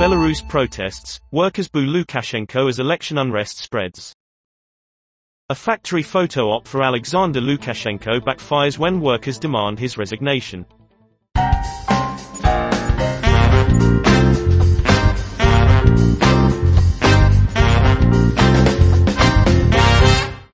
Belarus protests, workers boo Lukashenko as election unrest spreads. A factory photo op for Alexander Lukashenko backfires when workers demand his resignation.